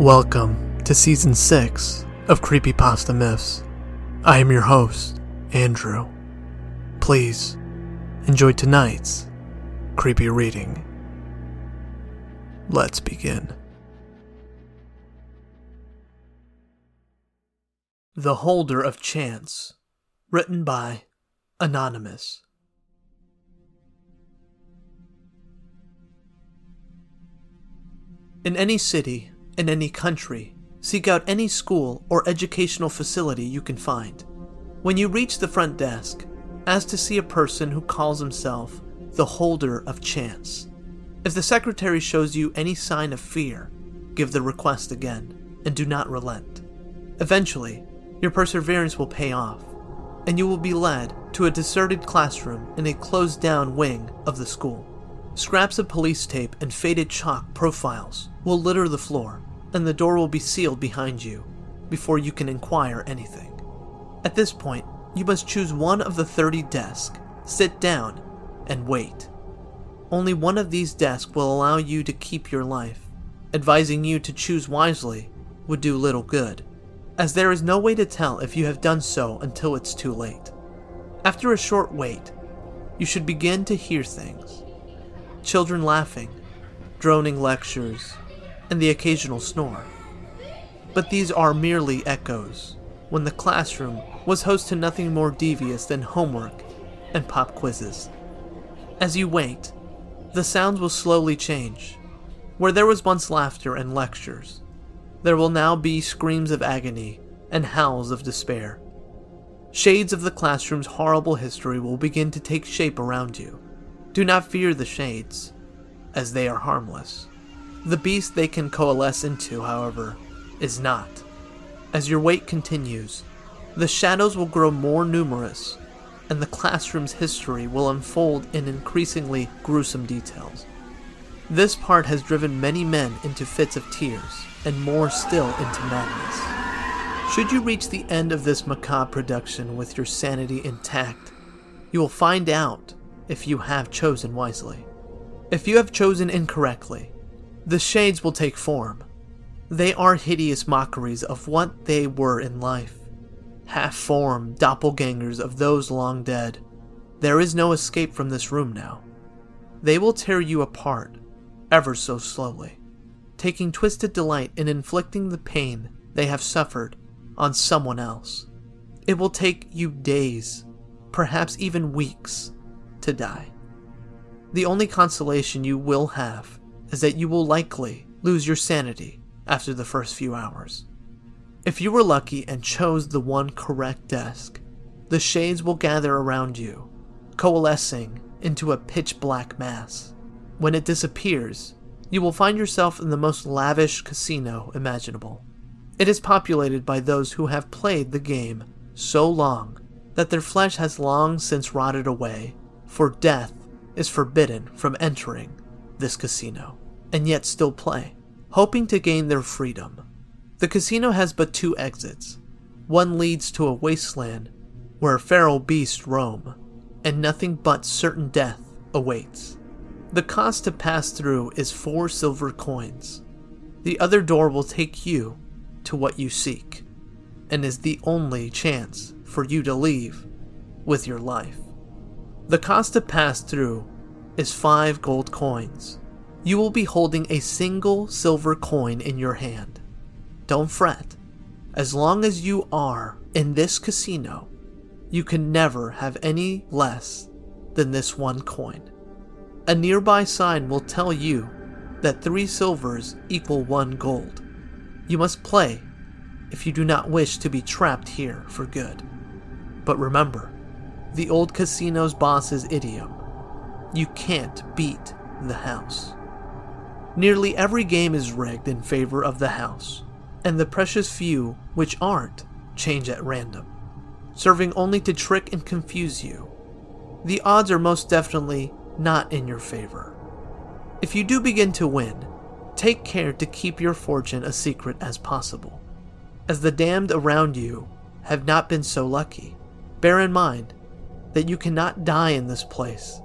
Welcome to Season 6 of Creepypasta Myths. I am your host, Andrew. Please enjoy tonight's creepy reading. Let's begin. The Holder of Chance, written by Anonymous. In any city, in any country, seek out any school or educational facility you can find. When you reach the front desk, ask to see a person who calls himself the Holder of Chance. If the secretary shows you any sign of fear, give the request again and do not relent. Eventually, your perseverance will pay off, and you will be led to a deserted classroom in a closed down wing of the school. Scraps of police tape and faded chalk profiles will litter the floor, and the door will be sealed behind you before you can inquire anything. At this point, you must choose one of the 30 desks, sit down, and wait. Only one of these desks will allow you to keep your life. Advising you to choose wisely would do little good, as there is no way to tell if you have done so until it's too late. After a short wait, you should begin to hear things children laughing, droning lectures, and the occasional snore. But these are merely echoes, when the classroom was host to nothing more devious than homework and pop quizzes. As you wait, the sounds will slowly change. Where there was once laughter and lectures, there will now be screams of agony and howls of despair. Shades of the classroom's horrible history will begin to take shape around you. Do not fear the shades, as they are harmless. The beast they can coalesce into, however, is not. As your wait continues, the shadows will grow more numerous, and the classroom's history will unfold in increasingly gruesome details. This part has driven many men into fits of tears, and more still into madness. Should you reach the end of this macabre production with your sanity intact, you will find out if you have chosen wisely. If you have chosen incorrectly, the shades will take form. They are hideous mockeries of what they were in life. Half formed doppelgangers of those long dead. There is no escape from this room now. They will tear you apart, ever so slowly, taking twisted delight in inflicting the pain they have suffered on someone else. It will take you days, perhaps even weeks, to die. The only consolation you will have is that you will likely lose your sanity after the first few hours. If you were lucky and chose the one correct desk, the shades will gather around you, coalescing into a pitch black mass. When it disappears, you will find yourself in the most lavish casino imaginable. It is populated by those who have played the game so long that their flesh has long since rotted away for death is forbidden from entering this casino, and yet still play, hoping to gain their freedom. The casino has but two exits. One leads to a wasteland where feral beasts roam, and nothing but certain death awaits. The cost to pass through is four silver coins. The other door will take you to what you seek, and is the only chance for you to leave with your life. The cost to pass through is 5 gold coins. You will be holding a single silver coin in your hand. Don't fret. As long as you are in this casino, you can never have any less than this one coin. A nearby sign will tell you that three silvers equal one gold. You must play if you do not wish to be trapped here for good. But remember, the old casino's boss's idiom you can't beat the house. Nearly every game is rigged in favor of the house, and the precious few which aren't change at random, serving only to trick and confuse you. The odds are most definitely not in your favor. If you do begin to win, take care to keep your fortune a secret as possible, as the damned around you have not been so lucky. Bear in mind that you cannot die in this place,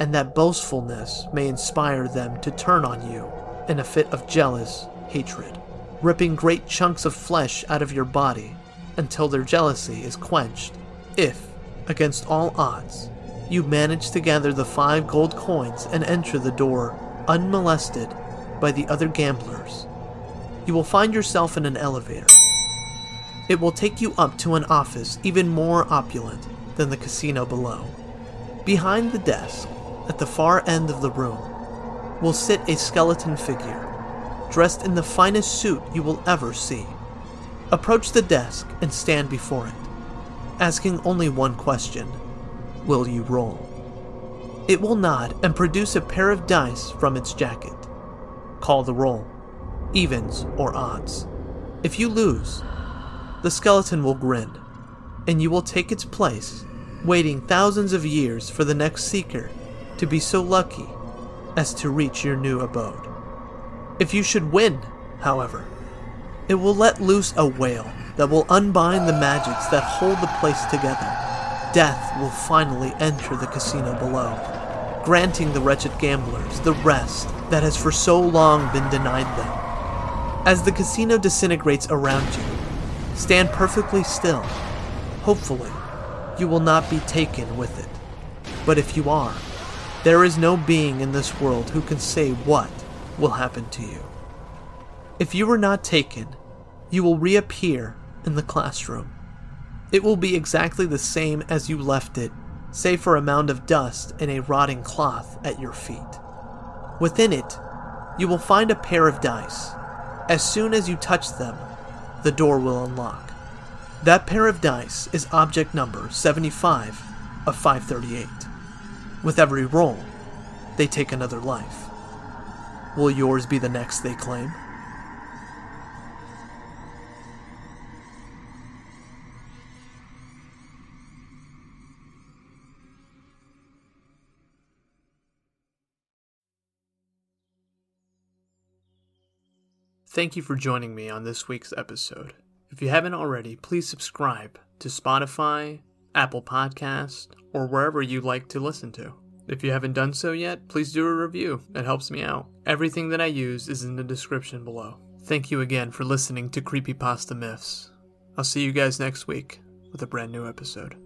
and that boastfulness may inspire them to turn on you in a fit of jealous hatred, ripping great chunks of flesh out of your body until their jealousy is quenched. If, against all odds, you manage to gather the five gold coins and enter the door unmolested by the other gamblers, you will find yourself in an elevator. It will take you up to an office even more opulent than the casino below. Behind the desk, at the far end of the room, will sit a skeleton figure, dressed in the finest suit you will ever see. Approach the desk and stand before it, asking only one question Will you roll? It will nod and produce a pair of dice from its jacket. Call the roll, evens or odds. If you lose, the skeleton will grin, and you will take its place, waiting thousands of years for the next seeker to be so lucky as to reach your new abode. If you should win, however, it will let loose a wail that will unbind the magics that hold the place together. Death will finally enter the casino below, granting the wretched gamblers the rest that has for so long been denied them. As the casino disintegrates around you, stand perfectly still. Hopefully, you will not be taken with it. But if you are, there is no being in this world who can say what will happen to you. If you are not taken, you will reappear in the classroom. It will be exactly the same as you left it, save for a mound of dust and a rotting cloth at your feet. Within it, you will find a pair of dice. As soon as you touch them, the door will unlock. That pair of dice is object number 75 of 538. With every roll, they take another life. Will yours be the next they claim? Thank you for joining me on this week's episode. If you haven't already, please subscribe to Spotify, Apple Podcast, or wherever you like to listen to. If you haven't done so yet, please do a review. It helps me out. Everything that I use is in the description below. Thank you again for listening to Creepypasta Myths. I'll see you guys next week with a brand new episode.